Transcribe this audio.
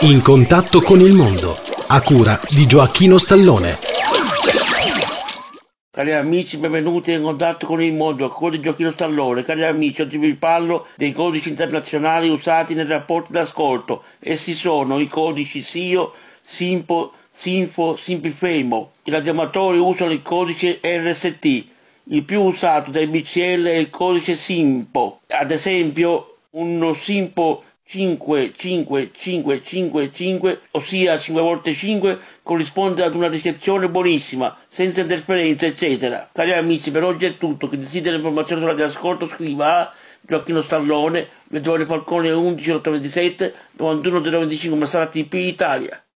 In contatto con il mondo, a cura di Gioacchino Stallone. Cari amici, benvenuti in contatto con il mondo, a cura di Gioacchino Stallone. Cari amici, oggi vi parlo dei codici internazionali usati nei rapporti d'ascolto. Essi sono i codici SIO, SIMPO, SINFO, SIMPIFEMO. I radioamatori usano il codice RST. Il più usato dai BCL è il codice SIMPO. Ad esempio, uno SIMPO 5, 5, 5, 5, 5, ossia 5 volte 5, corrisponde ad una ricezione buonissima, senza interferenze, eccetera. Cari amici, per oggi è tutto. Chi desidera informazioni sulla ascolto scriva a Gioacchino Stallone, Via Falcone 11 827 91 025 Massara TP Italia.